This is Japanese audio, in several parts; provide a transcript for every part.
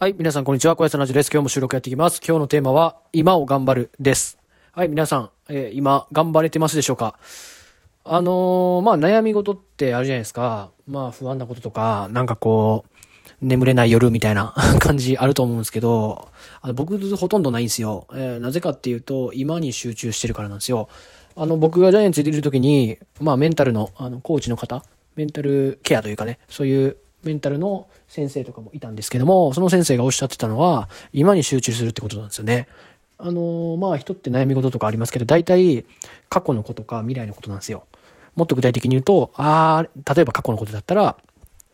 はい、皆さんこんにちは。小安ラジです。今日も収録やっていきます。今日のテーマは、今を頑張るです。はい、皆さん、えー今、頑張れてますでしょうか？あのーまあ、悩み事ってあるじゃないですか。まあ、不安なこととか、なんかこう、眠れない夜みたいな 感じあると思うんですけど、あの僕ほとんどないんですよ。えーなぜかっていうと、今に集中してるからなんですよ。あの、僕がジャイアンツにいる時に、まあ、メンタルの、あの、コーチの方、メンタルケアというかね、そういうメンタルの先生とかもいたんですけども、その先生がおっしゃってたのは、今に集中するってことなんですよね。あのまあ、人って悩み事とかありますけど、大体、過去のことか未来のことなんですよ。もっと具体的に言うと、ああ、例えば過去のことだったら、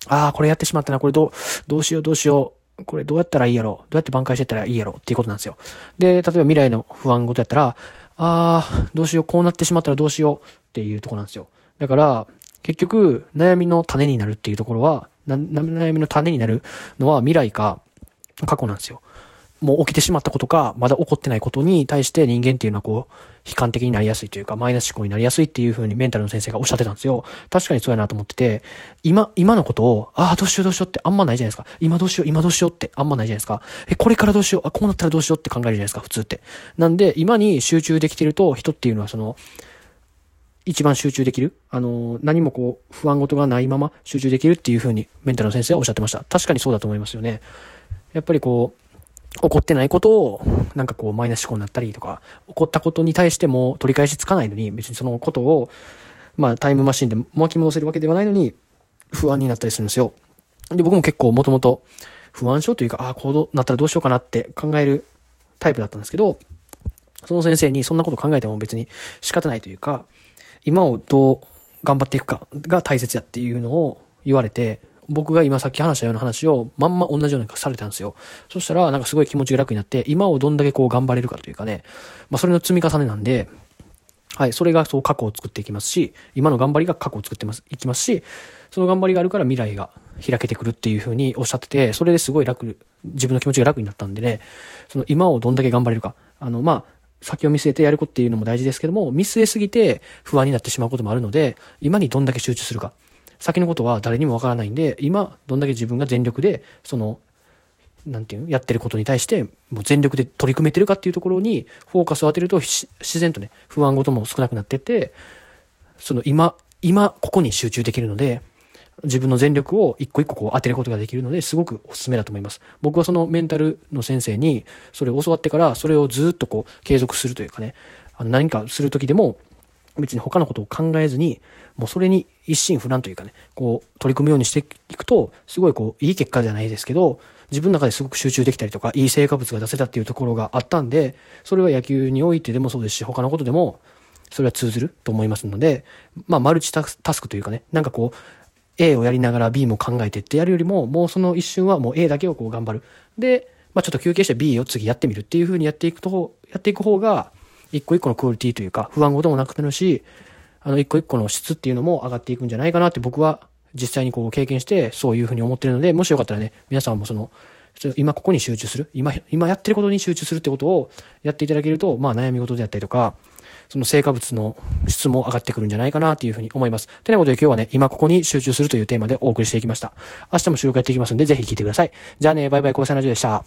ああ、これやってしまったな、これどう、どうしようどうしよう、これどうやったらいいやろ、どうやって挽回してったらいいやろっていうことなんですよ。で、例えば未来の不安事やったら、ああ、どうしよう、こうなってしまったらどうしようっていうところなんですよ。だから、結局、悩みの種になるっていうところは、な悩みの種になるのは未来か過去なんですよ。もう起きてしまったことか、まだ起こってないことに対して人間っていうのはこう、悲観的になりやすいというか、マイナス思考になりやすいっていう風にメンタルの先生がおっしゃってたんですよ。確かにそうやなと思ってて、今、今のことを、ああ、どうしようどうしようってあんまないじゃないですか。今どうしよう、今どうしようってあんまないじゃないですか。え、これからどうしよう、あ、こうなったらどうしようって考えるじゃないですか、普通って。なんで、今に集中できてると、人っていうのはその、一番集中できる？あの、何もこう、不安事がないまま集中できるっていう風にメンタルの先生はおっしゃってました。確かにそうだと思いますよね。やっぱりこう、起こってないことを、なんかこう、マイナス思考になったりとか、起こったことに対しても取り返しつかないのに、別にそのことを、まあ、タイムマシンで巻き戻せるわけではないのに、不安になったりするんですよ。で、僕も結構もともと不安症というか、ああ、こうなったらどうしようかなって考えるタイプだったんですけど、その先生にそんなこと考えても別に仕方ないというか、今をどう頑張っていくかが大切だっていうのを言われて、僕が今さっき話したような話をまんま同じようなされたんですよ。そしたらなんかすごい気持ちが楽になって、今をどんだけこう頑張れるかというかね、まあそれの積み重ねなんで、はい、それがそう過去を作っていきますし、今の頑張りが過去を作ってます、いきますし、その頑張りがあるから未来が開けてくるっていう風におっしゃってて、それですごい楽、自分の気持ちが楽になったんでね、その今をどんだけ頑張れるか。あの、まあ、先を見据えてやることっていうのも大事ですけども、見据えすぎて不安になってしまうこともあるので、今にどんだけ集中するか。先のことは誰にもわからないんで、今、どんだけ自分が全力で、その、なんていうのやってることに対して、もう全力で取り組めてるかっていうところに、フォーカスを当てると、自然とね、不安事も少なくなってって、その今、今、ここに集中できるので、自分の全力を一個一個こう当てることができるので、すごくおすすめだと思います。僕はそのメンタルの先生に、それを教わってから、それをずっとこう、継続するというかね、あの何かするときでも、別に他のことを考えずに、もうそれに一心不乱というかね、こう、取り組むようにしていくと、すごいこう、いい結果じゃないですけど、自分の中ですごく集中できたりとか、いい成果物が出せたっていうところがあったんで、それは野球においてでもそうですし、他のことでも、それは通ずると思いますので、まあ、マルチタスタスクというかね、なんかこう、A をやりながら B も考えてってやるよりも、もうその一瞬はもう A だけをこう頑張る。で、まあちょっと休憩して B を次やってみるっていう風にやっていくと、やっていく方が、一個一個のクオリティというか、不安事もなくなるし、あの、一個一個の質っていうのも上がっていくんじゃないかなって僕は実際にこう経験して、そういう風に思ってるので、もしよかったらね、皆さんもその、今ここに集中する、今、今やってることに集中するってことをやっていただけると、まあ悩み事であったりとか、その成果物の質も上がってくるんじゃないかなというふうに思います。てなことで今日はね、今ここに集中するというテーマでお送りしていきました。明日も収録やっていきますんで、ぜひ聞いてください。じゃあね、バイバイ、高専ラジオでした。